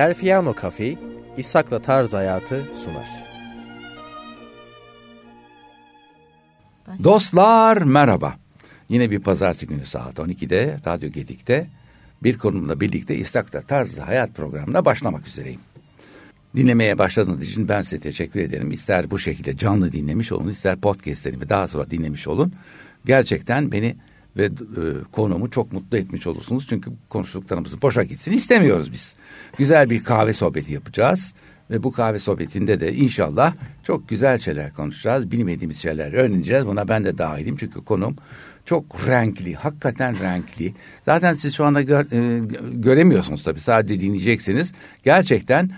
Del Fiamo Cafe, İshak'la Tarz Hayatı sunar. Dostlar merhaba. Yine bir pazartesi günü saat 12'de Radyo Gedik'te bir konumla birlikte İshak'la Tarz Hayat programına başlamak üzereyim. Dinlemeye başladığınız için ben size teşekkür ederim. İster bu şekilde canlı dinlemiş olun, ister podcastlerimi daha sonra dinlemiş olun. Gerçekten beni ve e, konumu çok mutlu etmiş olursunuz. Çünkü konuştuklarımız boşa gitsin istemiyoruz biz. Güzel bir kahve sohbeti yapacağız. Ve bu kahve sohbetinde de inşallah çok güzel şeyler konuşacağız. Bilmediğimiz şeyler öğreneceğiz. Buna ben de dahilim çünkü konum çok renkli, hakikaten renkli. Zaten siz şu anda gör, e, göremiyorsunuz tabii sadece dinleyeceksiniz. Gerçekten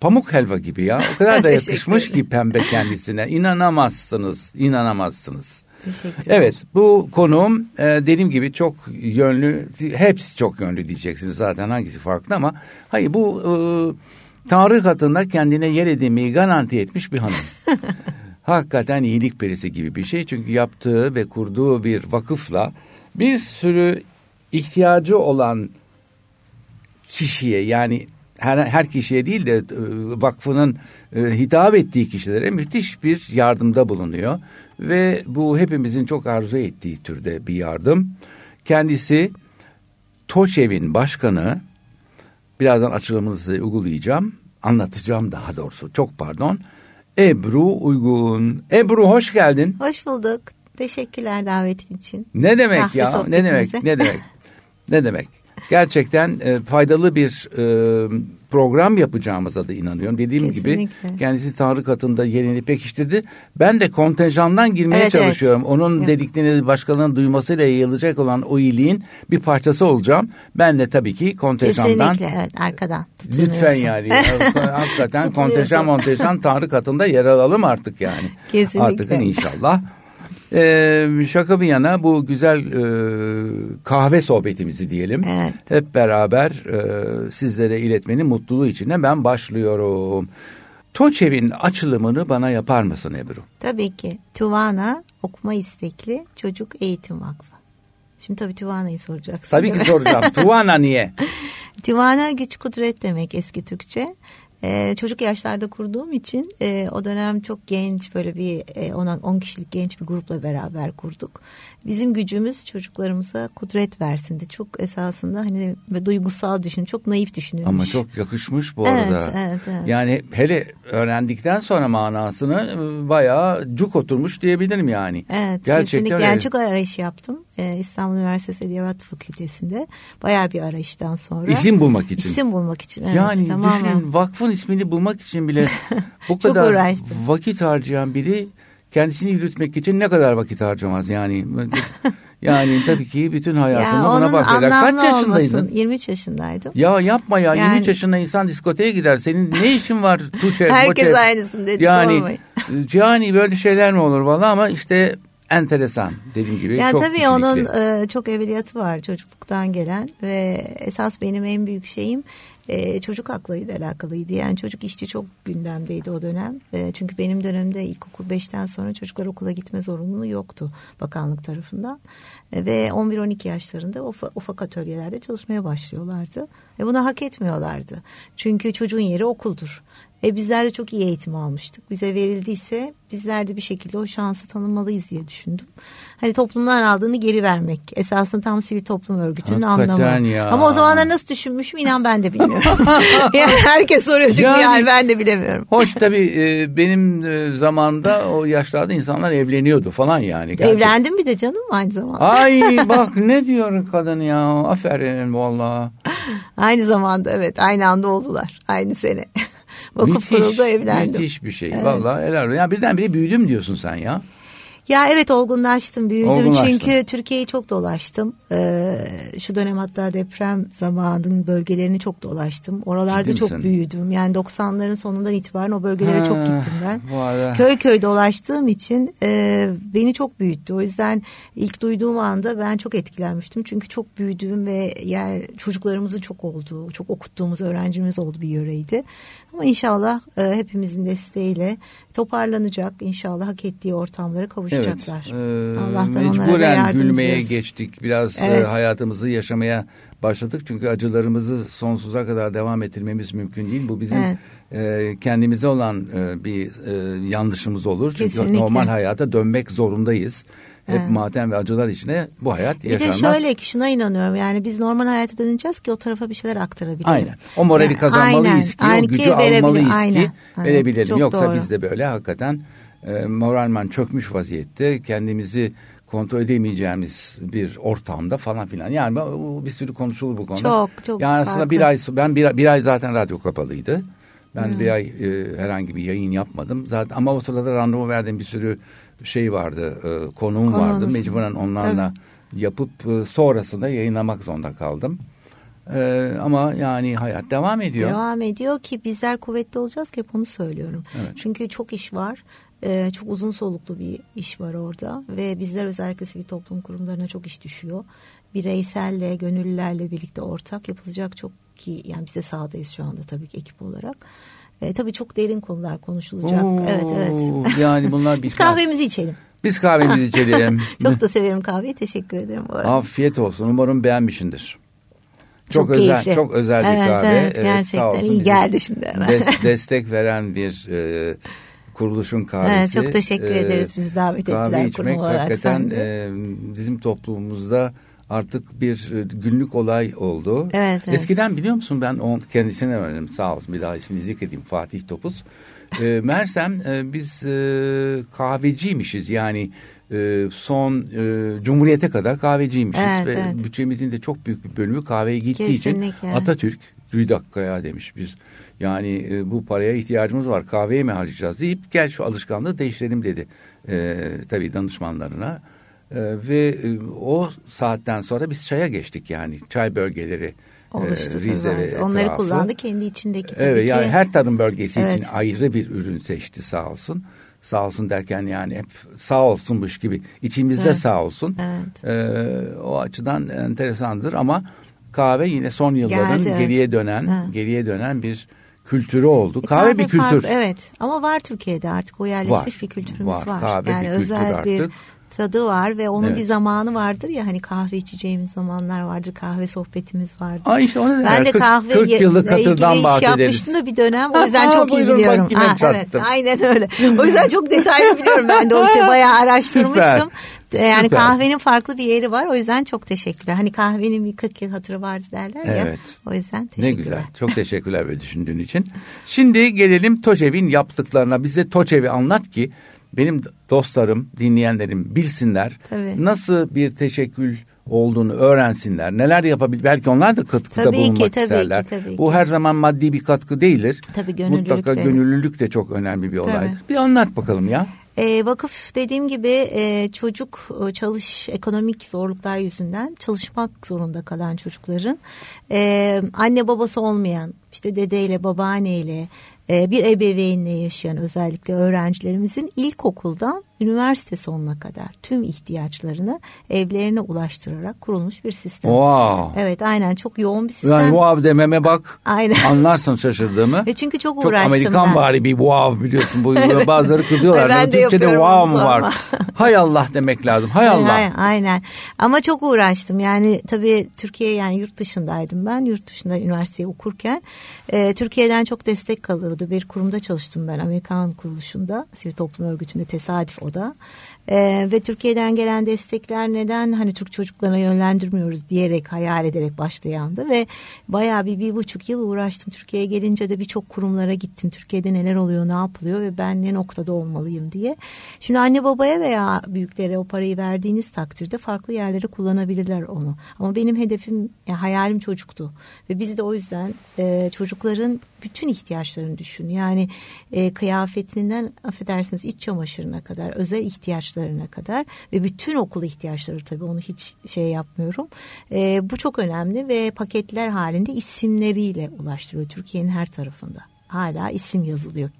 pamuk helva gibi ya. O kadar da yakışmış ki pembe kendisine. İnanamazsınız, inanamazsınız. Evet bu konum e, dediğim gibi çok yönlü hepsi çok yönlü diyeceksiniz zaten hangisi farklı ama hayır bu e, Tanrı katında kendine yer edinmeyi garanti etmiş bir hanım. Hakikaten iyilik perisi gibi bir şey çünkü yaptığı ve kurduğu bir vakıfla bir sürü ihtiyacı olan kişiye yani her, her kişiye değil de e, vakfının e, hitap ettiği kişilere müthiş bir yardımda bulunuyor. Ve bu hepimizin çok arzu ettiği türde bir yardım. Kendisi TOÇEV'in başkanı, birazdan açılımını size uygulayacağım, anlatacağım daha doğrusu çok pardon. Ebru Uygun. Ebru hoş geldin. Hoş bulduk. Teşekkürler davetin için. Ne demek Kahve ya? Ne demek? Ne demek? ne demek? Gerçekten e, faydalı bir e, program yapacağımıza da inanıyorum. Dediğim Kesinlikle. gibi kendisi Tanrı katında yerini pekiştirdi. Ben de kontenjandan girmeye evet, çalışıyorum. Evet. Onun evet. dediklerini başkalarının duymasıyla yayılacak olan o iyiliğin bir parçası olacağım. Ben de tabii ki kontenjandan. Kesinlikle evet arkadan Lütfen yani. hakikaten kontenjan montenjan Tanrı katında yer alalım artık yani. Kesinlikle. Artık inşallah. Ee, şaka bir yana bu güzel e, kahve sohbetimizi diyelim. Evet. Hep beraber e, sizlere iletmenin mutluluğu içinde ben başlıyorum. TOÇEV'in açılımını bana yapar mısın Ebru? Tabii ki. Tuvana Okuma istekli Çocuk Eğitim Vakfı. Şimdi tabii Tuvana'yı soracaksın. Tabii ki soracağım. Tuvana niye? Tuvana güç kudret demek eski Türkçe. Ee, çocuk yaşlarda kurduğum için e, o dönem çok genç böyle bir 10 e, kişilik genç bir grupla beraber kurduk. Bizim gücümüz çocuklarımıza kudret versin Çok esasında hani ve duygusal düşün, çok naif düşünülmüş. Ama çok yakışmış bu arada. Evet, evet, evet. Yani hele öğrendikten sonra manasını e, bayağı cuk oturmuş diyebilirim yani. Evet, Gerçekten kesinlikle. Öyle. Yani çok arayış yaptım. Ee, İstanbul Üniversitesi Edebiyat Fakültesi'nde bayağı bir arayıştan sonra. İsim bulmak için. İsim bulmak için evet. Yani tamamen. düşün vakfın ismini bulmak için bile bu kadar uğraştım. vakit harcayan biri kendisini yürütmek için ne kadar vakit harcamaz yani. Yani tabii ki bütün hayatını ya buna bakarak. Kaç yaşındaydın? Olmasın. 23 yaşındaydım. Ya yapma ya. Yani... 23 yaşında insan diskoteye gider. Senin ne işin var Tuğçe? Herkes boçe? aynısın dedi. Yani, yani böyle şeyler mi olur valla ama işte enteresan dediğim gibi. Yani çok tabii kişilikli. onun e, çok evliyatı var çocukluktan gelen ve esas benim en büyük şeyim e, çocuk haklarıyla alakalıydı. Yani çocuk işçi çok gündemdeydi o dönem. E, çünkü benim dönemde ilkokul 5'ten sonra çocuklar okula gitme zorunluluğu yoktu bakanlık tarafından. E, ve 11-12 yaşlarında ufak, ufak atölyelerde çalışmaya başlıyorlardı. Ve bunu hak etmiyorlardı. Çünkü çocuğun yeri okuldur. E bizler de çok iyi eğitim almıştık. Bize verildiyse bizler de bir şekilde o şansı tanımalıyız diye düşündüm. Hani toplumdan aldığını geri vermek. Esasında tam sivil toplum örgütünün Hakikaten anlamı. Ya. Ama o zamanlar nasıl düşünmüşüm inan ben de bilmiyorum. yani herkes soruyor çünkü yani, yani ben de bilemiyorum. Hoş tabii e, benim e, zamanında o yaşlarda insanlar evleniyordu falan yani. Gerçekten. Evlendim bir de canım aynı zamanda. Ay bak ne diyor kadın ya aferin valla. aynı zamanda evet aynı anda oldular aynı sene. Vakıf müthiş, kuruldu evlendim. Müthiş bir şey. Evet. Vallahi helal olsun. Ya birdenbire büyüdüm diyorsun sen ya. Ya evet olgunlaştım, büyüdüm. Olgunlaştım. Çünkü Türkiye'yi çok dolaştım. Ee, şu dönem hatta deprem zamanının bölgelerini çok dolaştım. Oralarda Ciddi çok misin? büyüdüm. Yani 90'ların sonundan itibaren o bölgelere ha, çok gittim ben. Köy köy dolaştığım için e, beni çok büyüttü. O yüzden ilk duyduğum anda ben çok etkilenmiştim. Çünkü çok büyüdüğüm ve yer çocuklarımızın çok olduğu, çok okuttuğumuz öğrencimiz oldu bir yöreydi. Ama inşallah e, hepimizin desteğiyle toparlanacak. İnşallah hak ettiği ortamlara kavuşacak kavuşacaklar. Evet, e, Allah'tan onlara da yardım gülmeye ediyoruz. geçtik. Biraz e, Evet. hayatımızı yaşamaya başladık. Çünkü acılarımızı sonsuza kadar devam ettirmemiz mümkün değil. Bu bizim Evet. e, kendimize olan e, bir e, yanlışımız olur. Çünkü Kesinlikle. normal hayata dönmek zorundayız. Hep Evet. matem ve acılar içine bu hayat Bir yaşanmaz. de şöyle ki şuna inanıyorum yani biz normal hayata döneceğiz ki o tarafa bir şeyler aktarabilelim. Aynen. O morali Yani kazanmalıyız aynen, ki, o gücü almalıyız aynen, ki aynen. verebilelim. Çok Yoksa doğru. biz de böyle hakikaten e, moralman çökmüş vaziyette kendimizi kontrol edemeyeceğimiz bir ortamda falan filan. Yani bir sürü konuşulur bu konuda. Çok, çok Yani aslında farklı. bir ay ben bir, bir ay zaten radyo kapalıydı. Ben bir ay e, herhangi bir yayın yapmadım. Zaten ama o sırada randevu verdiğim bir sürü şey vardı. E, konuğum Konuğunuz. vardı. Mecburen onlarla yapıp e, sonrasında yayınlamak zorunda kaldım. E, ama yani hayat devam ediyor. Devam ediyor ki bizler kuvvetli olacağız ki hep onu söylüyorum. Evet. Çünkü çok iş var. Ee, çok uzun soluklu bir iş var orada ve bizler özellikle sivil toplum kurumlarına çok iş düşüyor. Bireyselle, gönüllülerle birlikte ortak yapılacak çok ki yani biz de sahadayız şu anda tabii ki ekip olarak. Ee, tabii çok derin konular konuşulacak. Oo, evet evet. Yani bunlar Biz bitmez. kahvemizi içelim. Biz kahvemizi içelim. Çok da severim kahveyi. Teşekkür ederim bu arada. Afiyet olsun. Umarım beğenmişsindir. Çok, Çok özel, keyifli. çok özel bir Evet, kahve. evet, sağ gerçekten olsun iyi geldi şimdi hemen. des- destek veren bir e, kuruluşun kahvesi. Evet, çok teşekkür E, ederiz bizi davet kahve ettiler içmek kurum olarak. hakikaten sen de. e, bizim toplumumuzda artık bir e, günlük olay oldu. Evet, evet. Eskiden biliyor musun ben on, kendisine öğrendim sağ olsun bir daha ismini zikredeyim Fatih Topuz. E, Mersem e, biz e, kahveciymişiz yani e, son e, Cumhuriyete kadar kahveciymişiz Evet, ve evet. bütçemizin de çok büyük bir bölümü kahveye gittiği için Kesinlikle. Atatürk bir dakika ya demiş biz yani e, bu paraya ihtiyacımız var kahveye mi harcayacağız deyip gel şu alışkanlığı değiştirelim dedi e, tabii danışmanlarına E, ve e, o saatten sonra biz çaya geçtik yani çay bölgeleri e, Oluştu Rize ve maalesef. Onları etrafı. kullandı kendi içindeki tabii Evet ki. yani her tarım bölgesi Evet. için ayrı bir ürün seçti sağ olsun. Sağ olsun derken yani hep sağ olsunmuş gibi içimizde Evet. sağ olsun. Evet. Ee, o açıdan enteresandır ama kahve yine son yılların Geldi, evet. geriye dönen Ha. geriye dönen bir kültürü oldu. E, kahve, bir kültür. farklı, evet ama var Türkiye'de artık o yerleşmiş Var, bir kültürümüz var. var. Kahve yani bir kültür özel bir artık. Tadı var ve onun Evet. bir zamanı vardır ya hani kahve içeceğimiz zamanlar vardır, kahve sohbetimiz vardır. Aa işte onu ben de 40 kahve 40 yıllık iş bahsederiz. da bir dönem. O yüzden çok iyi buyurun, biliyorum. Ha, evet, aynen öyle. O yüzden çok detaylı biliyorum ben de o işi bayağı araştırmıştım. Süper, Yani süper. kahvenin farklı bir yeri var. O yüzden çok teşekkürler. Hani kahvenin bir 40 yıl hatırı var derler ya. Evet. O yüzden Ne teşekkürler. güzel. Çok teşekkürler böyle düşündüğün için. Şimdi gelelim TOÇEV'in yaptıklarına. Bize TOÇEV'i anlat ki benim dostlarım, dinleyenlerim bilsinler. Tabii. Nasıl bir teşekkül olduğunu öğrensinler. Neler yapabilir? Belki onlar da katkıda Tabii ki, bulunmak tabii isterler. ki, tabii Bu ki. her zaman maddi bir katkı değildir. Tabii, gönüllülük Mutlaka de. gönüllülük de çok önemli bir olaydır. Tabii. Bir anlat bakalım ya. E, vakıf dediğim gibi e, çocuk e, çalış ekonomik zorluklar yüzünden çalışmak zorunda kalan çocukların e, anne babası olmayan işte dedeyle babaanneyle bir ebeveynle yaşayan özellikle öğrencilerimizin ilkokuldan üniversite sonuna kadar tüm ihtiyaçlarını evlerine ulaştırarak kurulmuş bir sistem. Wow. Evet aynen çok yoğun bir sistem. Yani wow dememe bak. Aynen. Anlarsın şaşırdığımı. Ve çünkü çok Çok uğraştım Amerikan ben. vari bir wow biliyorsun. Bu bazıları kızıyorlar. Ben de Türkçe'de wow mu var? Hay Allah demek lazım. Hay Allah. Aynen, aynen. Ama çok uğraştım. Yani tabii Türkiye yani yurt dışındaydım ben. Yurt dışında üniversiteyi okurken e, Türkiye'den çok destek kalıyordu. Bir kurumda çalıştım ben Amerikan kuruluşunda. Sivil toplum örgütünde tesadüf o da. E, ve Türkiye'den gelen destekler neden hani Türk çocuklarına yönlendirmiyoruz diyerek hayal ederek başlayandı ve bayağı bir bir buçuk yıl uğraştım. Türkiye'ye gelince de birçok kurumlara gittim. Türkiye'de neler oluyor, ne yapılıyor ve ben ne noktada olmalıyım diye. Şimdi anne babaya veya büyüklere o parayı verdiğiniz takdirde farklı yerlere kullanabilirler onu. Ama benim hedefim, ya hayalim çocuktu ve biz de o yüzden e, çocukların bütün ihtiyaçlarını düşün. Yani e, kıyafetinden affedersiniz iç çamaşırına kadar, özel ihtiyaçlarına kadar ve bütün okul ihtiyaçları tabii onu hiç şey yapmıyorum. E, bu çok önemli ve paketler halinde isimleriyle ulaştırıyor Türkiye'nin her tarafında. Hala isim yazılıyor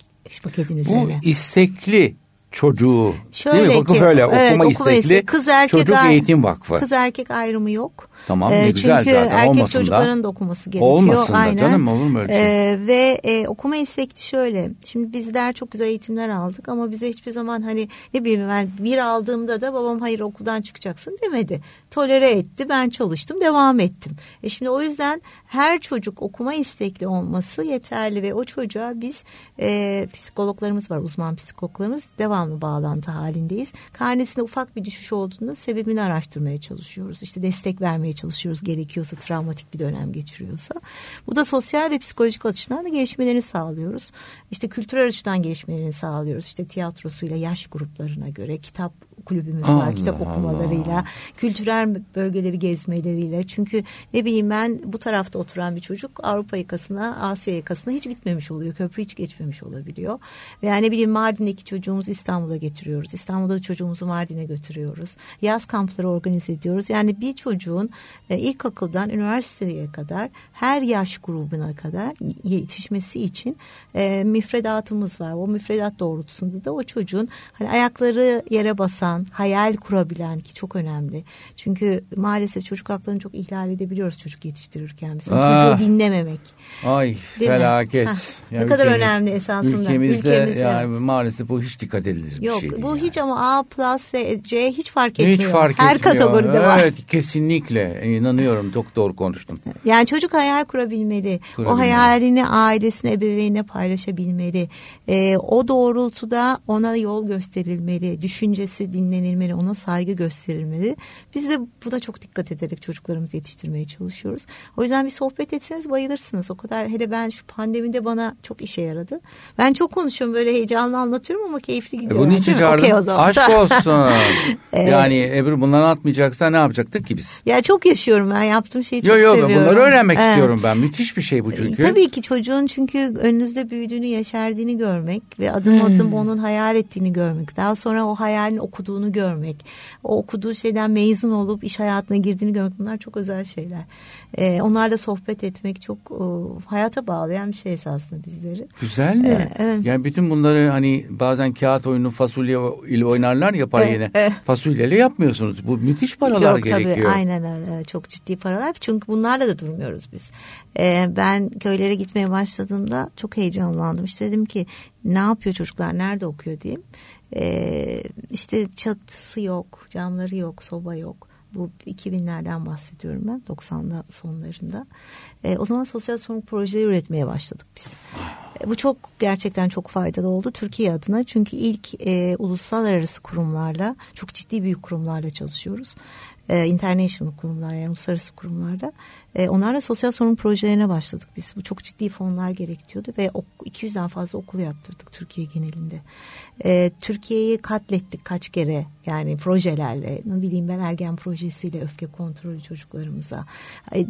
paketin Bu üzerine. istekli çocuğu Şöyle değil mi? Vakıf ki, öyle evet, okuma, okuma istekli isteği, kız erkek çocuk ay- eğitim vakfı. Kız erkek ayrımı yok. Tamam, ne Ee, güzel Çünkü zaten, erkek olmasın da. çocukların da okuması gerekiyor. Olmasın da Aynen. canım, olur mu öyle şey? Ee, ve e, okuma istekli şöyle. Şimdi bizler çok güzel eğitimler aldık ama bize hiçbir zaman hani ne bileyim ben bir aldığımda da babam hayır okuldan çıkacaksın demedi. Tolere etti ben çalıştım devam ettim. E şimdi o yüzden her çocuk okuma istekli olması yeterli ve o çocuğa biz e, psikologlarımız var uzman psikologlarımız devamlı bağlantı halindeyiz. Karnesinde ufak bir düşüş olduğunda sebebini araştırmaya çalışıyoruz. İşte destek vermeye çalışıyoruz gerekiyorsa travmatik bir dönem geçiriyorsa. Bu da sosyal ve psikolojik açıdan da gelişmelerini sağlıyoruz. İşte kültürel açıdan gelişmelerini sağlıyoruz. İşte tiyatrosuyla yaş gruplarına göre kitap kulübümüz var. Allah kitap okumalarıyla, kültürel bölgeleri gezmeleriyle. Çünkü ne bileyim ben bu tarafta oturan bir çocuk Avrupa yakasına, Asya yakasına hiç gitmemiş oluyor. Köprü hiç geçmemiş olabiliyor. Veya ne bileyim Mardin'deki çocuğumuzu İstanbul'a getiriyoruz. İstanbul'da çocuğumuzu Mardin'e götürüyoruz. Yaz kampları organize ediyoruz. Yani bir çocuğun e, ilkokuldan üniversiteye kadar her yaş grubuna kadar yetişmesi için e, müfredatımız var. O müfredat doğrultusunda da o çocuğun hani ayakları yere basan, hayal kurabilen ki çok önemli. Çünkü maalesef çocuk haklarını çok ihlal edebiliyoruz çocuk yetiştirirken. Mesela Ah. çocuğu dinlememek. Ay Değil felaket. Hah, Ya ne kadar ülkemiz- önemli esasında. Ülkemizde, Ülkemizde, yani evet. maalesef bu hiç dikkat edilir bir Yok şey değil. bu yani. hiç ama A plus ve C hiç fark etmiyor. Hiç fark Her etmiyor. kategoride var. Evet kesinlikle inanıyorum çok doğru konuştun. Yani çocuk hayal kurabilmeli. Kurabilmeli. O hayalini ailesine, ebeveynine paylaşabilmeli. Ee, o doğrultuda ona yol gösterilmeli. Düşüncesi dinlenilmeli. Ona saygı gösterilmeli. Biz de buna çok dikkat ederek çocuklarımızı yetiştirmeye çalışıyoruz. O yüzden bir sohbet etseniz bayılırsınız. O kadar hele ben şu pandemide bana çok işe yaradı. Ben çok konuşuyorum böyle heyecanlı anlatıyorum ama keyifli E gidiyor. bunun için çağırdım. Okey o zaman. Aşk olsun. Evet. Yani Ebru bunları atmayacaksa ne yapacaktık ki biz? Ya çok yaşıyorum ben yaptığım şeyi çok Yok yok seviyorum. bunları öğrenmek Evet. istiyorum ben. Müthiş bir şey bu çünkü. E, Tabii ki çocuğun çünkü önünüzde büyüdüğünü, yeşerdiğini görmek ve adım Hmm. adım onun hayal ettiğini görmek. Daha sonra o hayalin okuduğunu görmek. O okuduğu şeyden mezun olup iş hayatına girdiğini görmek bunlar çok özel şeyler. Ee, onlarla sohbet etmek çok e, hayata bağlayan bir şey esasında bizleri. Güzel de. Evet, evet. Yani bütün bunları hani bazen kağıt oyunu fasulye ile oynarlar ya para yerine. evet. Fasulyeyle yapmıyorsunuz. Bu müthiş paralar Yok gerekiyor. tabii aynen öyle çok ciddi paralar çünkü bunlarla da durmuyoruz biz. Ee, ben köylere gitmeye başladığımda çok heyecanlandım işte dedim ki ne yapıyor çocuklar nerede okuyor diyeyim. Ee, işte çatısı yok camları yok soba yok. Bu 2000'lerden bahsediyorum ben 90'da sonlarında. Ee, o zaman sosyal sorumluluk projeleri üretmeye başladık biz. E, Bu çok gerçekten çok faydalı oldu Türkiye adına. Çünkü ilk e, uluslararası kurumlarla, çok ciddi büyük kurumlarla çalışıyoruz. E, international kurumlar yani uluslararası kurumlarla. E, onlarla sosyal sorumluluk projelerine başladık biz. Bu çok ciddi fonlar gerekiyordu ve ok- 200'den fazla okul yaptırdık Türkiye genelinde. E, Türkiye'yi katlettik kaç kere yani projelerle. Ne bileyim ben ergen projesiyle öfke kontrolü çocuklarımıza. E,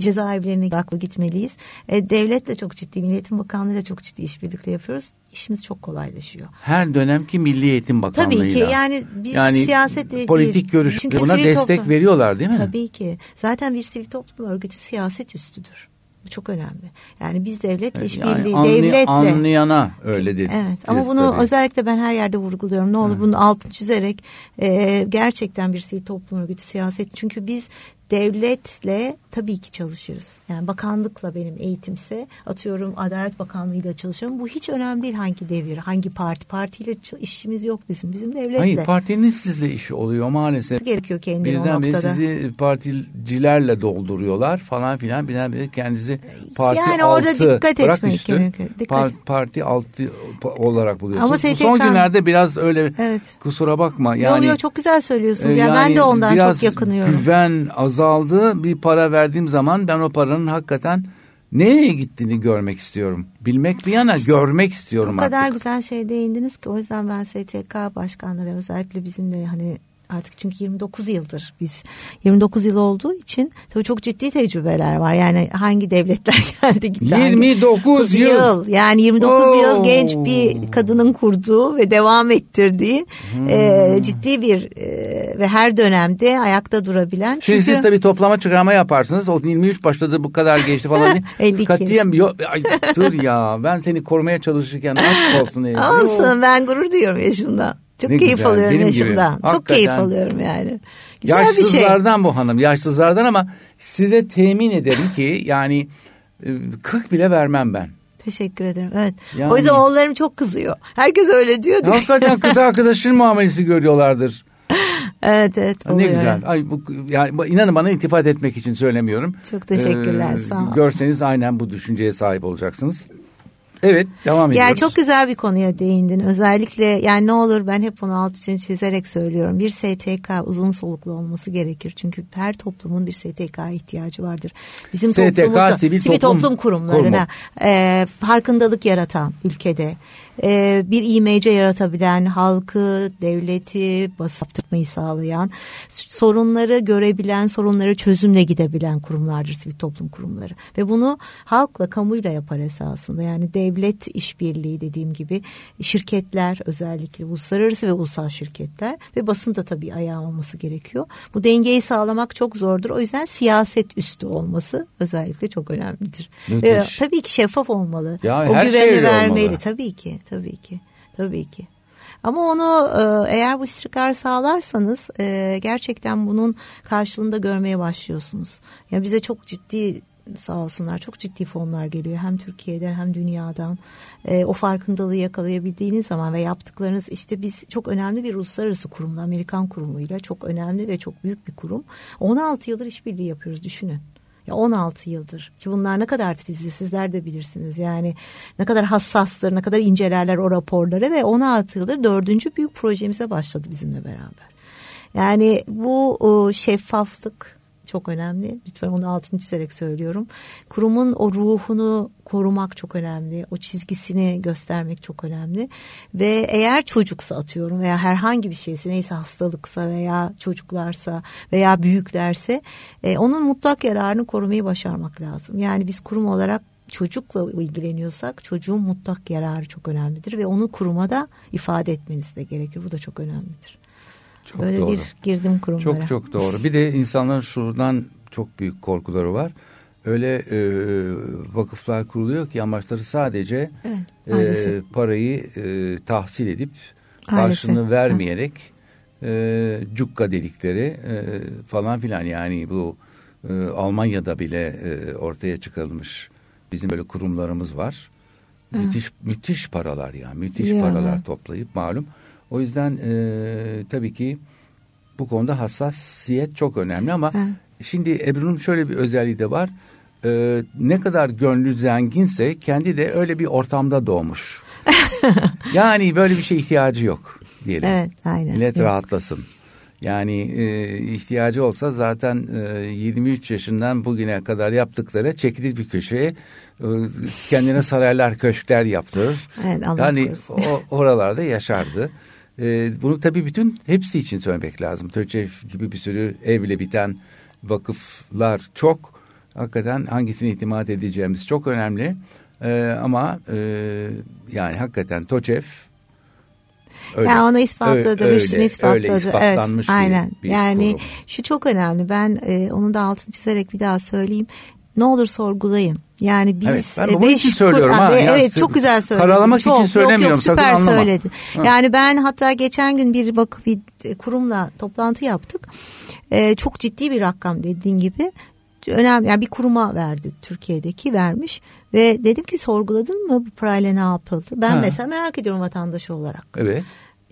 cezaevlerine aklı gitmeliyiz. E, devletle çok ciddi, Milliyetin Bakanlığı'yla çok ciddi işbirlikle yapıyoruz. İşimiz çok kolaylaşıyor. Her dönemki Milli Eğitim Bakanlığı'yla. Tabii ki yani biz yani siyaset değil- politik görüş Çünkü buna destek toplum- veriyorlar değil mi? Tabii ki. Zaten bir sivil toplum örgütü siyaset üstüdür. Bu çok önemli. Yani biz devletle işbirliği, Yani anlay- devletle. anlayana öyle dedi. Evet ama bunu Tabii. özellikle ben her yerde vurguluyorum. Ne olur bunu altını çizerek e, gerçekten bir sivil toplum örgütü siyaset. Çünkü biz devletle tabii ki çalışırız. Yani bakanlıkla benim eğitimse atıyorum Adalet Bakanlığı'yla çalışıyorum. Bu hiç önemli değil hangi devir, hangi parti. Partiyle işimiz yok bizim. Bizim devletle. Hayır partinin sizle işi oluyor maalesef. gerekiyor kendini o Birdenbire noktada. sizi particilerle dolduruyorlar falan filan birdenbire kendinizi parti Yani altı orada dikkat bırak etmek üstü, gerekiyor. Dikkat- par- parti altı olarak buluyorsunuz. Ama Bu son STK günlerde biraz öyle Evet. kusura bakma yani. yo, çok güzel söylüyorsunuz. e, yani, ben de ondan çok yakınıyorum. güven azaldı. Bir para verdiğim zaman ben o paranın hakikaten nereye gittiğini görmek istiyorum. Bilmek bir yana görmek istiyorum O kadar artık. güzel şey değindiniz ki o yüzden ben STK başkanları özellikle bizimle hani artık çünkü 29 yıldır biz 29 yıl olduğu için tabii çok ciddi tecrübeler var. Yani hangi devletler geldi gitti. hangi- 29 yıl. Yani 29 Oo. yıl genç bir kadının kurduğu ve devam ettirdiği Hmm. e, ciddi bir e, ve her dönemde ayakta durabilen. Şimdi Çünkü siz tabii toplama çıkarma yaparsınız. O 23 başladı bu kadar geçti falan. 52. Katiyen yok. Ay, dur ya ben seni korumaya çalışırken aşk olsun. Olsun ben gurur duyuyorum yaşımda. Çok Ne keyif güzel, alıyorum benim gibi. yaşımdan. Çok Hakikaten. keyif alıyorum yani. Güzel bir şey. Yaşsızlardan bu hanım, yaşsızlardan ama size temin ederim ki yani e, 40 bile vermem ben. Teşekkür ederim. Evet. Yani- O yüzden oğullarım çok kızıyor. Herkes öyle diyor. Hakikaten kız arkadaşının muamelesi görüyorlardır. evet evet. Ne oluyor. güzel. Ay bu yani inanın bana iltifat etmek için söylemiyorum. Çok teşekkürler, Ee, sağ ol. Görseniz aynen bu düşünceye sahip olacaksınız. Evet, devam ediyoruz. Yani çok güzel bir konuya değindin. Özellikle yani ne olur ben hep onu altını çizerek söylüyorum. Bir STK uzun soluklu olması gerekir. Çünkü her toplumun bir STK ihtiyacı vardır. Bizim STK, sivil sivil toplum toplum, kurumlarına e, farkındalık yaratan ülkede e, bir imece yaratabilen halkı, devleti basıptırmayı sağlayan, sorunları görebilen, sorunları çözümle gidebilen kurumlardır sivil toplum kurumları. Ve bunu halkla, kamuyla yapar esasında. Yani devlet işbirliği dediğim gibi şirketler özellikle uluslararası ve ulusal şirketler ve basın da tabii ayağı olması gerekiyor. Bu dengeyi sağlamak çok zordur. O yüzden siyaset üstü olması özellikle çok önemlidir. Müthiş. Ve tabii ki şeffaf olmalı. Ya o güveni şey vermeli. olmalı. Tabii ki, tabii ki, tabii ki. Ama onu e, eğer bu istikrar sağlarsanız e, gerçekten bunun karşılığında görmeye başlıyorsunuz. Ya bize çok ciddi sağ olsunlar çok ciddi fonlar geliyor hem Türkiye'den hem dünyadan. E, o farkındalığı yakalayabildiğiniz zaman ve yaptıklarınız işte biz çok önemli bir uluslararası kurumla Amerikan kurumuyla çok önemli ve çok büyük bir kurum. 16 yıldır işbirliği yapıyoruz düşünün. Ya 16 yıldır ki bunlar ne kadar titizli sizler de bilirsiniz. Yani ne kadar hassastır, ne kadar incelerler o raporları ve 16 yıldır dördüncü büyük projemize başladı bizimle beraber. Yani bu o, şeffaflık çok önemli. Lütfen onu altını çizerek söylüyorum. Kurumun o ruhunu korumak çok önemli. O çizgisini göstermek çok önemli. Ve eğer çocuksa atıyorum veya herhangi bir şeyse neyse hastalıksa veya çocuklarsa veya büyüklerse e, onun mutlak yararını korumayı başarmak lazım. Yani biz kurum olarak çocukla ilgileniyorsak çocuğun mutlak yararı çok önemlidir ve onu kuruma da ifade etmeniz de gerekir. Bu da çok önemlidir. Çok Böyle doğru. bir girdim kurumlara. Çok çok doğru. Bir de insanların şuradan çok büyük korkuları var. Öyle e, vakıflar kuruluyor ki amaçları sadece Evet, e, parayı e, tahsil edip karşılığını vermeyerek e, cukka dedikleri e, falan filan yani bu e, Almanya'da bile e, ortaya çıkarılmış bizim böyle kurumlarımız var. Müthiş müthiş paralar yani müthiş Biliyorum, paralar toplayıp malum. O yüzden e, tabii ki bu konuda hassasiyet çok önemli ama Evet. şimdi Ebru'nun şöyle bir özelliği de var. E, ne kadar gönlü zenginse kendi de öyle bir ortamda doğmuş. yani böyle bir şey ihtiyacı yok diyelim. Evet aynen. Millet Evet. rahatlasın. Yani e, ihtiyacı olsa zaten e, 23 yaşından bugüne kadar yaptıkları çekilir bir köşeye e, kendine saraylar, köşkler yaptırır. Evet, Allah yani korusun. o, oralarda yaşardı. E, bunu tabii bütün hepsi için söylemek lazım. TÖÇEF gibi bir sürü evle biten vakıflar çok. Hakikaten hangisine itimat edeceğimiz çok önemli. E, ama e, yani hakikaten TOÇEF öyle. Yani onu ispatladı, Öyle- rüştünü öyle ispatladı. Evet, ispatlanmış bir- aynen. bir yani kurum. şu çok önemli. Ben e, onu da altını çizerek bir daha söyleyeyim. Ne olur sorgulayın. Yani biz Evet, ben e, bunun için söylüyorum ha. Ve Ya evet çok güzel söyledin. karalamak için çok, Yok söylemiyorum, yok sakın süper anlama. söyledin. Ha. Yani ben hatta geçen gün bir vakıf bir e, kurumla toplantı yaptık. E, çok ciddi bir rakam dediğin gibi önemli yani bir kuruma verdi Türkiye'deki vermiş ve dedim ki sorguladın mı bu parayla ne yapıldı? Ben Ha. mesela merak ediyorum vatandaş olarak. Evet.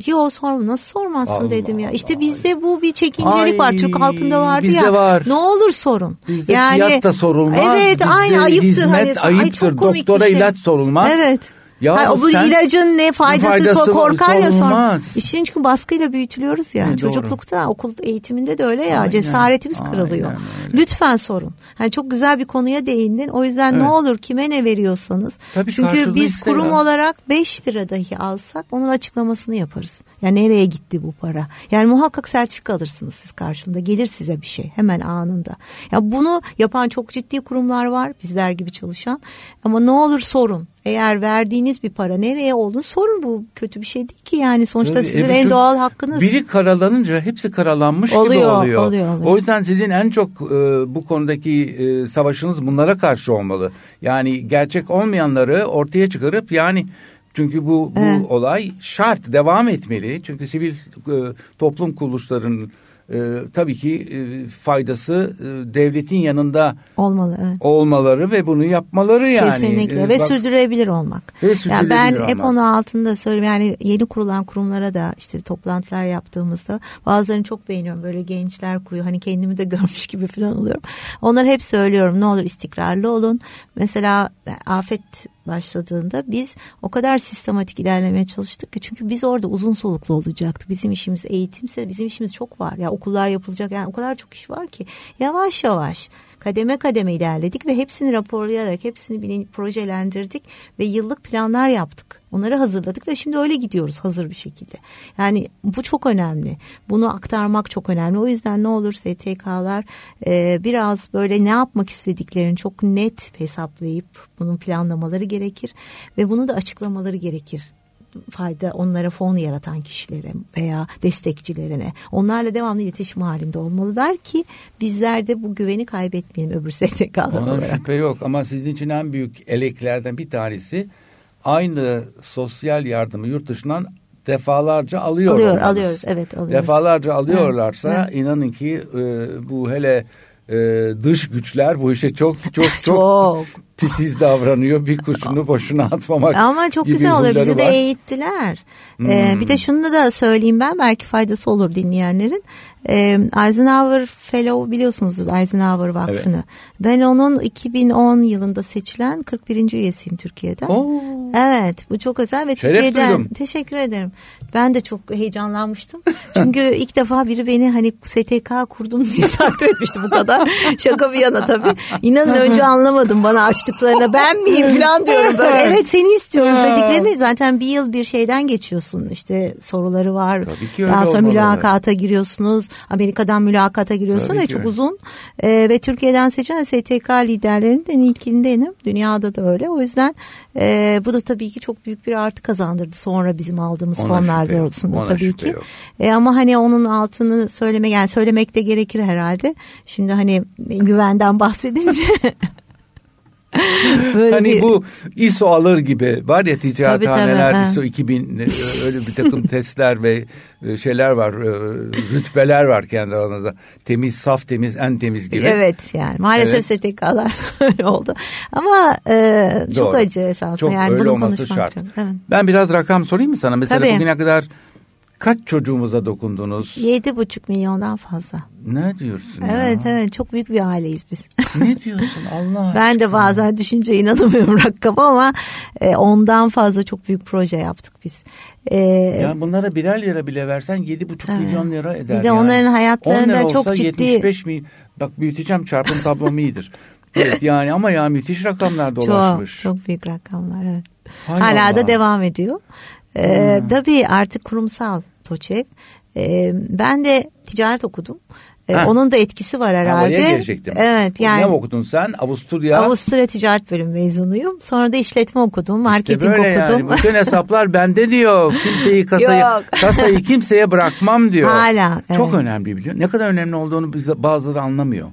Yo sorma nasıl sormazsın Allah dedim ya. İşte bizde bu bir çekincelik Ay, var. Türk halkında vardı ya. var. Ne olur sorun. Bizde fiyat da sorulmaz. Evet bizde aynı ayıptır. hizmet hani, Ay, ayıptır. çok komik Doktora şey. ilaç sorulmaz. Evet. Ya Hayır, o bu sen- ilacın ne faydası, faydası so- korkar ya sonra. İşin çünkü baskıyla büyütülüyoruz ya. Doğru. Çocuklukta okul eğitiminde de öyle ya. Aynen, Cesaretimiz aynen kırılıyor. öyle. Lütfen sorun. Hani çok güzel bir konuya değindin. O yüzden Evet. ne olur kime ne veriyorsanız. Tabii çünkü biz ister kurum olarak 5 lira dahi alsak onun açıklamasını yaparız. Yani nereye gitti bu para? Yani muhakkak sertifika alırsınız siz karşılığında. Gelir size bir şey hemen anında. Ya bunu yapan çok ciddi kurumlar var bizler gibi çalışan. Ama ne olur sorun. Eğer verdiğiniz bir para nereye olduğunu sorun bu kötü bir şey değil ki yani sonuçta Tabii, sizin Ebru, en doğal hakkınız. Biri karalanınca hepsi karalanmış gibi Oluyor, oluyor. oluyor, oluyor. O yüzden sizin en çok e, bu konudaki e, savaşınız bunlara karşı olmalı. Yani gerçek olmayanları ortaya çıkarıp yani Çünkü bu bu Evet. olay şart devam etmeli. Çünkü sivil e, toplum kuruluşlarının e, tabii ki e, faydası e, devletin yanında Olmalı evet. olmaları ve bunu yapmaları yani. Kesinlikle E, ve bak- sürdürebilir olmak. Ve Yani sürdürülebilir ben hep olmak. onu altında söylüyorum. Yani yeni kurulan kurumlara da işte toplantılar yaptığımızda bazılarını çok beğeniyorum. Böyle gençler kuruyor. Hani kendimi de görmüş gibi falan oluyorum. Onları hep söylüyorum. Ne olur istikrarlı olun. Mesela afet başladığında biz o kadar sistematik ilerlemeye çalıştık ki çünkü biz orada uzun soluklu olacaktı. Bizim işimiz eğitimse bizim işimiz çok var. Ya okullar yapılacak yani o kadar çok iş var ki yavaş yavaş kademe kademe ilerledik ve hepsini raporlayarak hepsini projelendirdik ve yıllık planlar yaptık. Onları hazırladık ve şimdi öyle gidiyoruz hazır bir şekilde. Yani bu çok önemli. Bunu aktarmak çok önemli. O yüzden ne olur STK'lar e, biraz böyle ne yapmak istediklerini çok net hesaplayıp bunun planlamaları gerekir ve bunu da açıklamaları gerekir fayda onlara fon yaratan kişilere veya destekçilerine onlarla devamlı iletişim halinde olmalılar ki bizler de bu güveni kaybetmeyelim öbür STK'lar Ona olarak. şüphe yok ama sizin için en büyük eleklerden bir tanesi aynı sosyal yardımı yurt dışından defalarca alıyor. Alıyor, olmanız. alıyoruz. Evet, alıyoruz. Defalarca alıyorlarsa Evet, inanın ki e, bu hele e, dış güçler bu işe çok çok çok, Çok. titiz davranıyor. Bir kurşunu boşuna atmamak Ama çok gibi güzel oluyor. Bizi de var. Hmm. eğittiler. Ee, bir de şunu da söyleyeyim ben belki faydası olur dinleyenlerin. Ee, Eisenhower Fellow biliyorsunuz Eisenhower Vakfı'nı. Ben onun 2010 yılında seçilen 41. üyesiyim Türkiye'den. Oo. Evet bu çok özel ve Şeref Türkiye'den duydum. teşekkür ederim. Ben de çok heyecanlanmıştım. Çünkü ilk defa biri beni hani STK kurdum diye takdir etmişti bu kadar. Şaka bir yana tabii. İnanın önce anlamadım bana açtıklarına ben miyim falan diyorum böyle. Evet seni istiyoruz dediklerini zaten bir yıl bir şeyden geçiyorsun. İşte soruları var. Tabii ki öyle Daha sonra olmalı. mülakata giriyorsunuz. Amerika'dan mülakata giriyorsun Tabii ve ki. çok uzun. Ee, ve Türkiye'den seçilen STK liderlerinin ilkindenim. Dünyada da öyle. O yüzden e, bu da tabii ki çok büyük bir artı kazandırdı sonra bizim aldığımız Ona fonlar doğrultusunda tabii ki. yok. E, ama hani onun altını söyleme yani söylemek de gerekir herhalde. Şimdi hani güvenden bahsedince böyle Hani bir- bu ISO alır gibi var ya Tabii, ticarethaneler tabii, ha. ISO 2000 e, öyle bir takım testler ve e, şeyler var e, rütbeler var kendi aranında temiz saf temiz en temiz gibi. Evet yani maalesef STK'lar öyle oldu. Ama e, çok Doğru. acı esasında Çok yani bunu konuşmak şart. için. Evet. Ben biraz rakam sorayım mı sana? Mesela Tabii. bugüne kadar kaç çocuğumuza dokundunuz? Yedi buçuk milyondan fazla. Ne diyorsun Evet ya? evet çok büyük bir aileyiz biz. Ne diyorsun Allah ben de bazen düşünce inanamıyorum rakama ama e, ondan fazla çok büyük proje yaptık biz. E, Yani bunlara birer lira bile versen yedi buçuk Evet. milyon lira eder. Bir de yani. onların hayatlarında 10 lira çok olsa ciddi- 75 mi? Bak büyüteceğim çarpım tablom iyidir. Evet yani ama ya müthiş rakamlar dolaşmış. çok çok büyük rakamlar evet. Hay Hala Allah. da devam ediyor. E, Tabii artık kurumsal TOÇEV. E, ben de ticaret okudum. E, Ha. onun da etkisi var Ha, herhalde. oraya gelecektim. Evet yani. Ne okudun sen? Avusturya. Avusturya Ticaret Bölümü mezunuyum. Sonra da işletme okudum, İşte marketing böyle okudum. yani. Bütün hesaplar bende diyor. Kimseyi kasayı, Yok. kasayı kimseye bırakmam diyor. Hala, Çok evet. önemli biliyor. Ne kadar önemli olduğunu bazıları anlamıyor.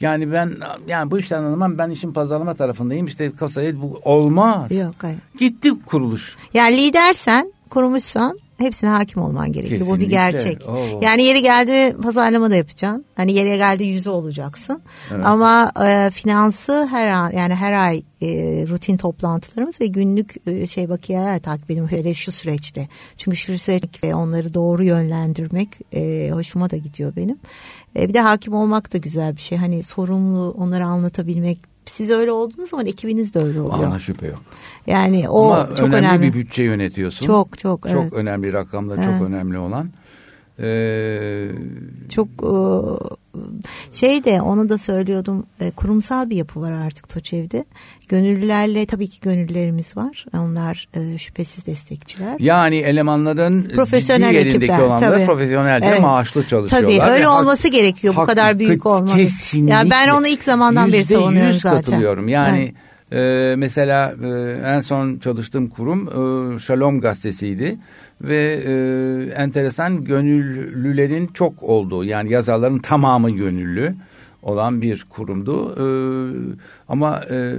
Yani ben yani bu işten anlamam ben işin pazarlama tarafındayım işte kasayı bu olmaz. Yok hayır. Gitti kuruluş. Yani lidersen, kurumuşsan hepsine hakim olman gerekiyor. Bu bir Kesinlikle. gerçek. Oo. Yani yeri geldi pazarlama da yapacaksın. Hani yere geldi yüzü olacaksın. Evet. Ama e, finansı her an yani her ay e, rutin toplantılarımız ve günlük e, şey bakiyeler takip ediyorum hele şu süreçte. Çünkü şu süreç ve onları doğru yönlendirmek e, hoşuma da gidiyor benim. E, bir de hakim olmak da güzel bir şey. Hani sorumlu onları anlatabilmek. Siz öyle olduğunuz zaman ekibiniz de öyle oluyor. Ana şüphe yok. Yani o Ama çok önemli, önemli. bir bütçe yönetiyorsun. Çok çok Çok evet. önemli rakamlar Evet. çok önemli olan. Ee, Çok e, şey de onu da söylüyordum e, kurumsal bir yapı var artık TOÇEV'de. Gönüllülerle tabii ki gönüllülerimiz var. Onlar e, şüphesiz destekçiler. yani elemanların Profesyonel ekipler, olanlar tabii. profesyonelce Evet. maaşlı çalışıyorlar. Tabii öyle hak- olması gerekiyor. Bu hak- kadar büyük olmalı. Kesinlikle. Yani ben onu ilk zamandan beri savunuyorum zaten. katılıyorum. Yani e, mesela e, en son çalıştığım kurum e, Shalom gazetesiydi ve e, enteresan gönüllülerin çok olduğu yani yazarların tamamı gönüllü olan bir kurumdu. E, ama e,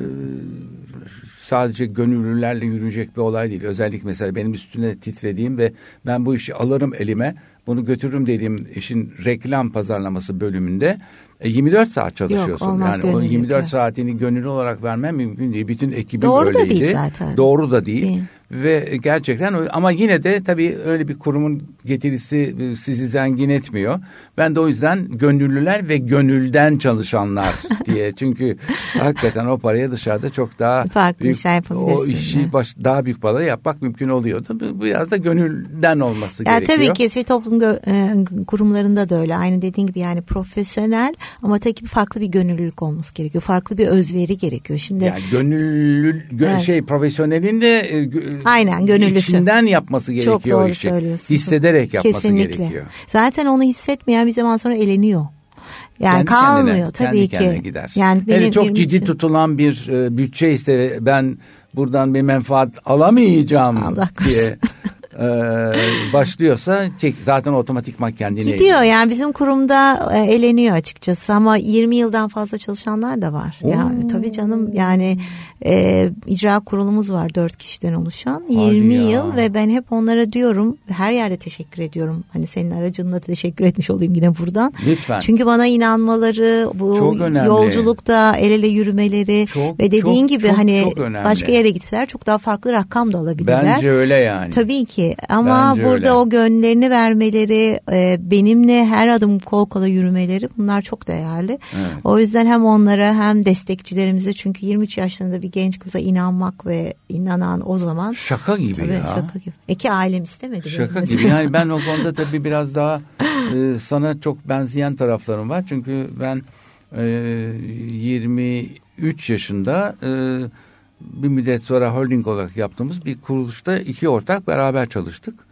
sadece gönüllülerle yürüyecek bir olay değil. Özellikle mesela benim üstüne titrediğim ve ben bu işi alırım elime bunu götürürüm dediğim işin reklam pazarlaması bölümünde 24 e, saat çalışıyorsun. Yok, olmaz yani o 24 saatini gönüllü olarak vermem mümkün değil. Bütün ekibin Doğru öyleydi. da değil zaten. Doğru da değil. değil. Ve gerçekten ama yine de tabii öyle bir kurumun getirisi e, sizi zengin etmiyor. Ben de o yüzden gönüllüler ve gönülden çalışanlar diye. Çünkü hakikaten o paraya dışarıda çok daha farklı büyük, işler O işi baş, daha büyük paraları yapmak mümkün oluyordu. Biraz da gönülden olması yani gerekiyor. Tabii ki sivil toplum e, kurumlarında da öyle. Aynı dediğin gibi yani profesyonel ama tabii ki farklı bir gönüllülük olması gerekiyor. Farklı bir özveri gerekiyor. Şimdi yani gönüllü gö, evet. şey profesyonelin de e, Aynen gönüllüsü. İçinden yapması gerekiyor Çok doğru işi. söylüyorsun. Hissederek yapması Kesinlikle. gerekiyor. Zaten onu hissetmeyen bir zaman sonra eleniyor. Yani kendi kalmıyor kendine, tabii kendi ki. gider. Yani benim, Hele çok benim ciddi için... tutulan bir e, bütçe ise ben buradan bir menfaat alamayacağım Allah diye e, başlıyorsa çek, zaten otomatikman kendine Gidiyor yani bizim kurumda e, eleniyor açıkçası ama 20 yıldan fazla çalışanlar da var. Oo. Yani tabii canım yani e, icra kurulumuz var dört kişiden oluşan Hadi 20 ya. yıl ve ben hep onlara diyorum her yerde teşekkür ediyorum. Hani senin aracınla teşekkür etmiş olayım yine buradan. Lütfen. Çünkü bana inanmaları bu yolculukta el ele yürümeleri Çok, ve dediğin çok, gibi çok, hani çok önemli. başka yere gitseler çok daha farklı rakam da alabilirler. Bence öyle yani. Tabii ki ama Bence burada öyle. o gönüllerini vermeleri, e, benimle her adım kol kola yürümeleri bunlar çok değerli. Evet. O yüzden hem onlara hem destekçilerimize çünkü 23 yaşlarında bir genç kıza inanmak ve inanan o zaman Şaka gibi tabii ya. şaka gibi. Eki ailem istemedi. Şaka gibi. mesela. Yani ben o konuda tabii biraz daha e, sana çok benzeyen taraflarım var. Çünkü ben e, 23 yaşında e, bir müddet sonra holding olarak yaptığımız bir kuruluşta iki ortak beraber çalıştık.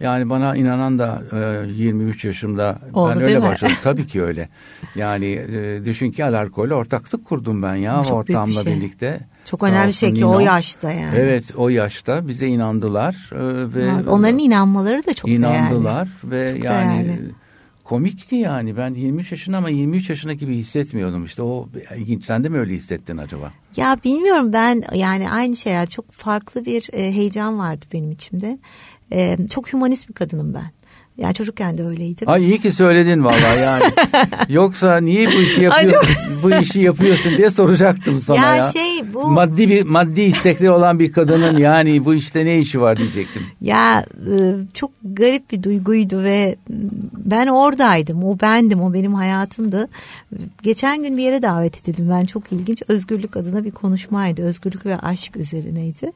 Yani bana inanan da e, 23 yaşımda Oldu, ben öyle mi? başladım. Tabii ki öyle. Yani e, düşün ki alarkolle ortaklık kurdum ben ya Çok büyük bir şey. birlikte. Çok önemli olsun şey ki o yaşta yani. Evet o yaşta bize inandılar e, ve Evet, Onların inanmaları da çok inandılar ve Çok yani değerli. Komikti yani ben 23 yaşında ama 23 yaşında gibi hissetmiyordum işte o ilginç sen de mi öyle hissettin acaba? Ya bilmiyorum ben yani aynı şeyler çok farklı bir e, heyecan vardı benim içimde. E, çok humanist bir kadınım ben. Yani çocukken de öyleydim. Ay iyi ki söyledin vallahi yani. Yoksa niye bu işi Ay, yapıyorsun? bu işi yapıyorsun diye soracaktım sana ya. ya, şey bu Maddi bir maddi istekleri olan bir kadının yani bu işte ne işi var diyecektim. ya e, çok garip bir duyguydu ve ben oradaydım. O bendim. O benim hayatımdı. Geçen gün bir yere davet edildim. Ben çok ilginç. Özgürlük adına bir konuşmaydı. Özgürlük ve aşk üzerineydi.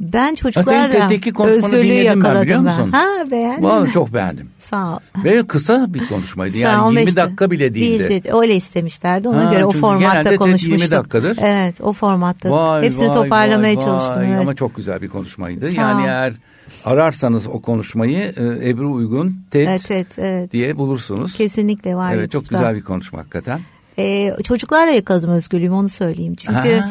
Ben çocuklarla özgürlüğü ben yakaladım ben. musun? Ha beğendin Vallahi mi? çok beğendim. Sağ ol. Ve kısa bir konuşmaydı. Yani ol, 20 Mesut. dakika bile değildi. Değildi. Öyle istemişlerdi. Ona Ha, göre o formatta konuşmuştuk. 20 dakikadır. Evet o formatta. Vay, Hepsini vay, toparlamaya vay, çalıştım. vay. Evet. Ama çok güzel bir konuşmaydı. Sağ yani ol. eğer ararsanız o konuşmayı e, Ebru Uygun TED Evet, evet, evet. diye bulursunuz. Kesinlikle var. Evet çok YouTube'da. güzel bir konuşma hakikaten. Ee, çocuklarla yakaladım özgürlüğümü onu söyleyeyim. Çünkü Ha.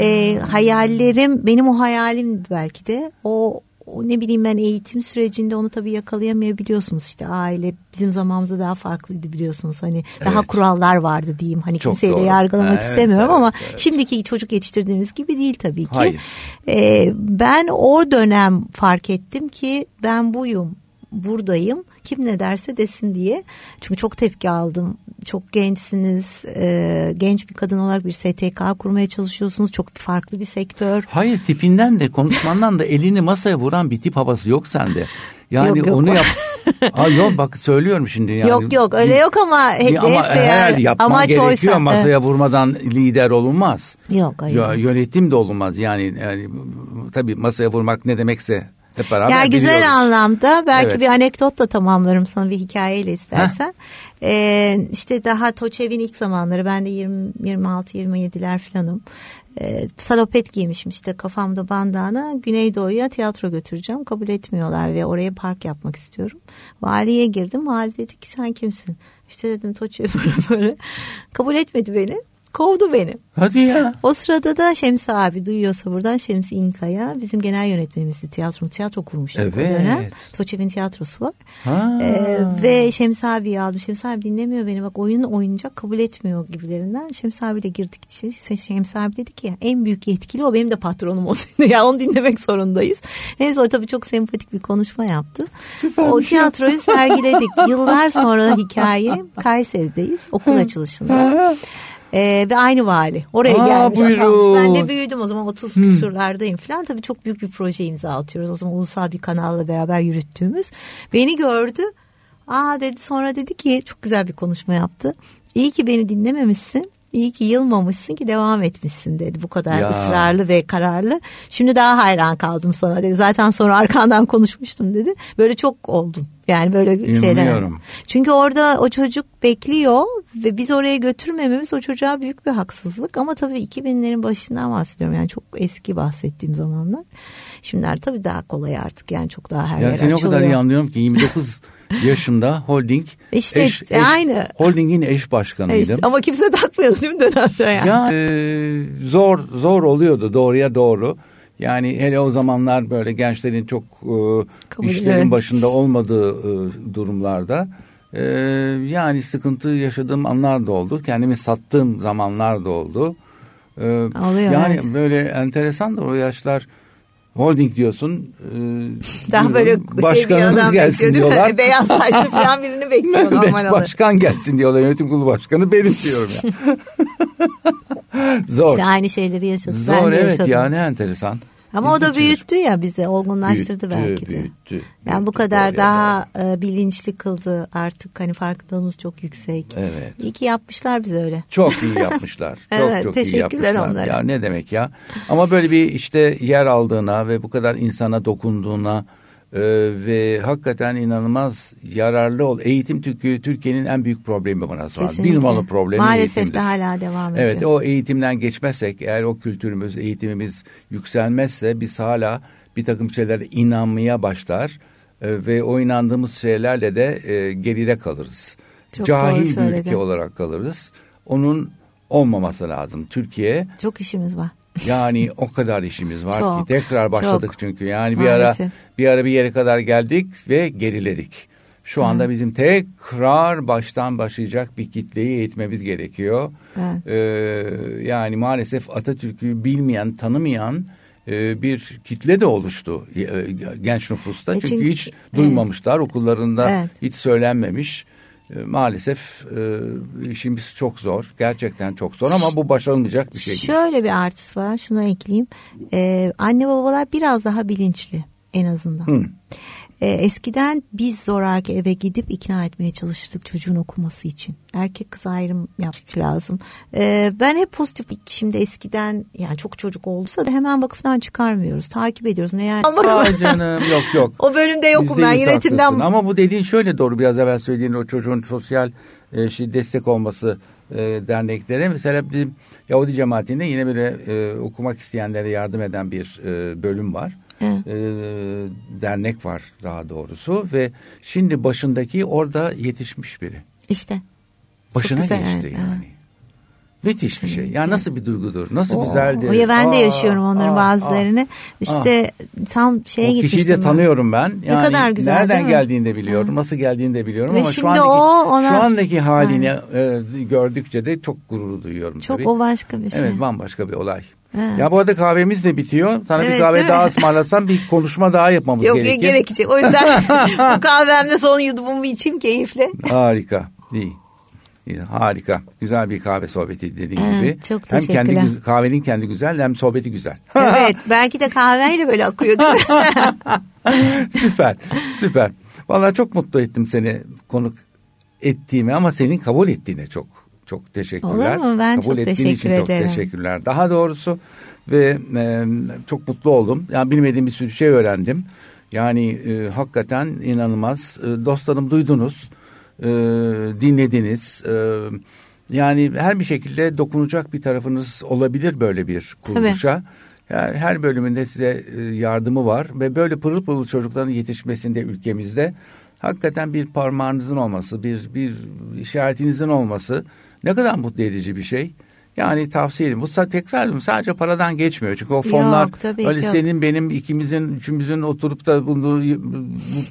e, hayallerim benim o hayalim belki de o, o ne bileyim ben eğitim sürecinde onu tabii yakalayamayabiliyorsunuz işte aile bizim zamanımızda daha farklıydı biliyorsunuz hani daha Evet. kurallar vardı diyeyim hani Çok kimseyi de doğru. yargılamak Evet, istemiyorum evet, ama evet. şimdiki çocuk yetiştirdiğimiz gibi değil tabii ki. Hayır. Ee, ben o dönem fark ettim ki ben buyum buradayım kim ne derse desin diye çünkü çok tepki aldım çok gençsiniz e, genç bir kadın olarak bir STK kurmaya çalışıyorsunuz çok farklı bir sektör Hayır tipinden de konuşmandan da elini masaya vuran bir tip havası yok sende. Yani Yok, yok. onu yap. Aa, yok bak söylüyorum şimdi. Yani. yok yok öyle yok ama hedef ama eğer yapman amaç gerekiyor oysa masaya vurmadan lider olunmaz. yok hayır. Yönetim de olunmaz yani, yani tabii masaya vurmak ne demekse hep beraber Ya güzel biliyoruz. anlamda belki Evet. bir anekdotla tamamlarım sana bir hikayeyle istersen. Ee, işte daha Toçev'in ilk zamanları ben de 20, 26-27'ler falanım. Ee, salopet giymişim işte kafamda bandana Güneydoğu'ya tiyatro götüreceğim kabul etmiyorlar ve oraya park yapmak istiyorum. Valiye girdim vali dedi ki sen kimsin? İşte dedim Toçev böyle kabul etmedi beni. Kovdu beni. Hadi ya. O sırada da Şemsi abi duyuyorsa buradan Şemsi İnkaya bizim genel yönetmenimizdi tiyatro tiyatro kurmuştuk Evet. o dönem. Toçev'in tiyatrosu var. Ha. Ee, ve Şemsi abiyi aldım. Şemsi abi dinlemiyor beni bak oyun oynayacak kabul etmiyor gibilerinden. Şemsi abiyle girdik içeri. Şemsi abi dedi ki ya en büyük yetkili o benim de patronum o. ya onu dinlemek zorundayız. Neyse o tabii çok sempatik bir konuşma yaptı. o tiyatroyu sergiledik. Yıllar sonra hikaye Kayseri'deyiz okul açılışında. Ee, ve aynı vali. Oraya Aa, gelmiş. buyurun. Ben de büyüdüm o zaman 30 küsurlardayım falan. Tabii çok büyük bir proje imza atıyoruz. O zaman ulusal bir kanalla beraber yürüttüğümüz. Beni gördü. Aa dedi sonra dedi ki çok güzel bir konuşma yaptı. İyi ki beni dinlememişsin. İyi ki yılmamışsın ki devam etmişsin dedi. Bu kadar Ya. ısrarlı ve kararlı. Şimdi daha hayran kaldım sana dedi. Zaten sonra arkandan konuşmuştum dedi. Böyle çok oldum. Yani böyle şeyler. İnanıyorum. Çünkü orada o çocuk bekliyor ve biz oraya götürmememiz o çocuğa büyük bir haksızlık. Ama tabii 2000'lerin başından bahsediyorum. Yani çok eski bahsettiğim zamanlar. Şimdiler tabii daha kolay artık. Yani çok daha her Ya yer seni o açılıyor. kadar iyi anlıyorum ki 29 yaşında holding İşte, aynı. holdingin eş başkanıydım. İşte, ama kimse takmıyordu değil mi dönemde yani? Ya e, zor zor oluyordu doğruya doğru. Yani hele o zamanlar böyle gençlerin çok e, Kabul işlerin ederim. başında olmadığı e, durumlarda e, yani sıkıntı yaşadığım anlar da oldu. Kendimi sattığım zamanlar da oldu. E, Oluyor, yani evet. böyle enteresan da o yaşlar holding diyorsun. e, Daha böyle şey bir başkanımız adam gelsin diyorlar. Beyaz saçlı falan birini bekliyor normal başkan gelsin diyorlar. Yönetim kurulu başkanı benim diyorum ya. Zor. İşte aynı şeyleri yaşadık. ben Zor de evet yaşadım. ya ne enteresan. Ama o da büyüttü ya bizi, olgunlaştırdı Büyüttü, belki de. büyüttü, yani bu büyüttü, kadar doğru daha e, bilinçli kıldı artık hani farkındalığımız çok yüksek. Evet. İyi ki yapmışlar bize öyle. Çok iyi yapmışlar. çok Evet, çok iyi teşekkürler yapmışlar. onlara. Ya ne demek ya. Ama böyle bir işte yer aldığına ve bu kadar insana dokunduğuna e, ve hakikaten inanılmaz yararlı ol. Eğitim Türkiye Türkiye'nin en büyük problemi bana sonra. Bir Kesinlikle. numaralı problemi Maalesef eğitimdir. de hala devam ediyor. Evet o eğitimden geçmezsek eğer o kültürümüz, eğitimimiz yükselmezse biz hala bir takım şeylere inanmaya başlar e, ve o inandığımız şeylerle de e, geride kalırız. Çok doğru Cahil bir ülke olarak kalırız. Onun olmaması lazım. Türkiye Çok işimiz var. Yani o kadar işimiz var Çok, ki tekrar başladık çok. çünkü. Yani bir ara Maalesef. bir ara bir yere kadar geldik ve geriledik. Şu anda bizim tekrar baştan başlayacak bir kitleyi eğitmemiz gerekiyor. Evet. Ee, yani maalesef Atatürk'ü bilmeyen, tanımayan e, bir kitle de oluştu e, genç nüfusta. E çünkü, çünkü- hiç duymamışlar, okullarında Evet. hiç söylenmemiş. E, Maalesef e, işimiz çok zor. Gerçekten çok zor ama bu başarılmayacak bir şey değil. Şöyle bir artısı var şunu ekleyeyim. Ee, anne babalar biraz daha bilinçli en azından. Hı. Ee, eskiden biz zoraki eve gidip ikna etmeye çalışırdık çocuğun okuması için. Erkek kız ayrım yapmak lazım. Ee, ben hep pozitif şimdi eskiden yani çok çocuk olursa da hemen vakıftan çıkarmıyoruz. Takip ediyoruz. Ne yani? Ay canım yok yok. O bölümde yokum ben yönetimden. haklısın. Ama bu dediğin şöyle doğru biraz evvel söylediğin o çocuğun sosyal e, şey, destek olması e, derneklere. Mesela bizim Yahudi cemaatinde yine böyle e, okumak isteyenlere yardım eden bir e, bölüm var. Evet. E, dernek var daha doğrusu ve şimdi başındaki orada yetişmiş biri. İşte. Başına güzel, geçti evet, yani. Müthiş bir şey. Ya nasıl bir duygudur, nasıl O- güzeldir. o- ya ben de Aa, yaşıyorum onların aa, bazılarını. İşte tam şeye o kişiyi gitmiştim. de ben. tanıyorum ben. Yani kadar güzel, Nereden geldiğini de biliyorum. Nasıl geldiğini de biliyorum Ve ama şu andaki, o ona- şu andaki halini e, gördükçe de çok gurur duyuyorum Çok tabii. o başka bir şey. Evet bambaşka bir olay. Evet. Ya bu arada kahvemiz de bitiyor. Sana bir Evet, kahve değil mi? daha ısmarlasam bir konuşma daha yapmamız Yok gerekir. gerekecek. O yüzden bu kahvemde son yudumumu içeyim keyifle. Harika. İyi. İyi, Harika. Güzel bir kahve sohbeti dediğin Evet, gibi. çok hem kendi kahvenin kendi güzel hem sohbeti güzel. Evet belki de kahveyle böyle akıyor değil mi? süper. Süper. Vallahi çok mutlu ettim seni konuk ettiğimi ama senin kabul ettiğine çok çok teşekkürler. Olur mu? Ben kabul çok teşekkür için çok ederim. teşekkürler. Daha doğrusu ve e, çok mutlu oldum. Yani bilmediğim bir sürü şey öğrendim. Yani e, hakikaten inanılmaz. E, dostlarım duydunuz, e, dinlediniz. E, yani her bir şekilde dokunacak bir tarafınız olabilir böyle bir kuruluşa. Yani her bölümünde size e, yardımı var ve böyle pırıl pırıl çocukların yetişmesinde ülkemizde hakikaten bir parmağınızın olması, bir bir işaretinizin olması ne kadar mutlu edici bir şey. Yani tavsiye ederim. Bu tekrar ediyorum sadece paradan geçmiyor. Çünkü o fonlar Yok, öyle yok. senin benim ikimizin üçümüzün oturup da bunu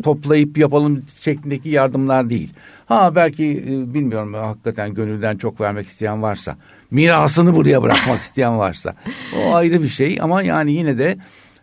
toplayıp yapalım şeklindeki yardımlar değil. Ha belki e, bilmiyorum hakikaten gönülden çok vermek isteyen varsa mirasını buraya bırakmak isteyen varsa o ayrı bir şey ama yani yine de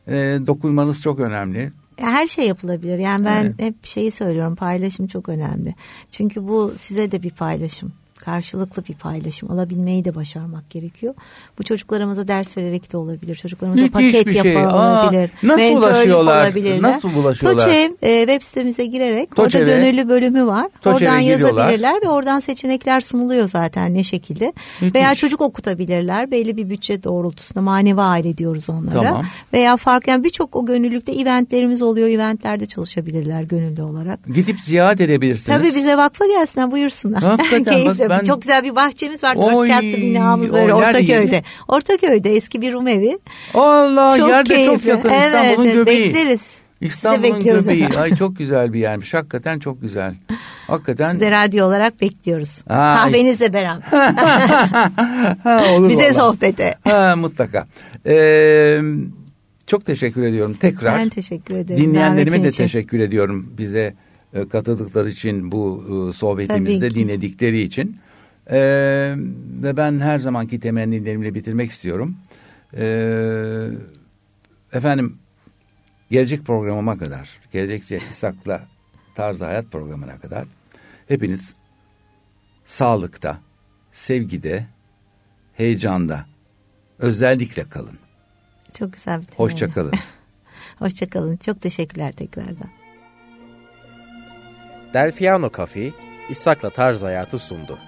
e, dokunmanız çok önemli. Ya Her şey yapılabilir. Yani ben hep şeyi söylüyorum paylaşım çok önemli. Çünkü bu size de bir paylaşım. Karşılıklı bir paylaşım. Alabilmeyi de başarmak gerekiyor. Bu çocuklarımıza ders vererek de olabilir. Çocuklarımıza Müthiş paket şey. yapılabilir. Aa, nasıl ulaşıyorlar? olabilirler. Nasıl ulaşıyorlar? Toçev e, web sitemize girerek Toçev'e- orada gönüllü bölümü var. Toçev'e oradan giriyorlar. yazabilirler ve oradan seçenekler sunuluyor zaten ne şekilde. Müthiş. Veya çocuk okutabilirler. Belli bir bütçe doğrultusunda manevi aile diyoruz onlara. Tamam. Veya fark yani birçok o gönüllülükte eventlerimiz oluyor. Eventlerde çalışabilirler gönüllü olarak. Gidip ziyaret edebilirsiniz. Tabii bize vakfa gelsinler buyursunlar. Hakikaten bak. Ben- Çok güzel bir bahçemiz var. Dört katlı binamız böyle Ortaköy'de. yeri? Ortaköy'de eski bir Rum evi. Allah çok yerde keyifli. çok yakın evet, İstanbul'un evet, göbeği. Bekleriz. İstanbul'un göbeği. efendim. Ay çok güzel bir yermiş. Hakikaten çok güzel. Hakikaten. Sizi de radyo olarak bekliyoruz. Ay. Kahvenizle beraber. ha, olur Bize vallahi. sohbete. Ha, mutlaka. Ee, çok teşekkür ediyorum tekrar. Ben teşekkür ederim. Dinleyenlerime de teşekkür ediyorum bize e, katıldıkları için bu e, sohbetimizde dinledikleri için. Ee, ve ben her zamanki temennilerimle bitirmek istiyorum. Ee, efendim gelecek programıma kadar, gelecekçe İshak'la Tarzı Hayat programına kadar hepiniz sağlıkta, sevgide, heyecanda özellikle kalın. Çok güzel bir temenni. Hoşça kalın. Hoşça kalın. Çok teşekkürler tekrardan. Delfiano Cafe, İshak'la Tarz Hayatı sundu.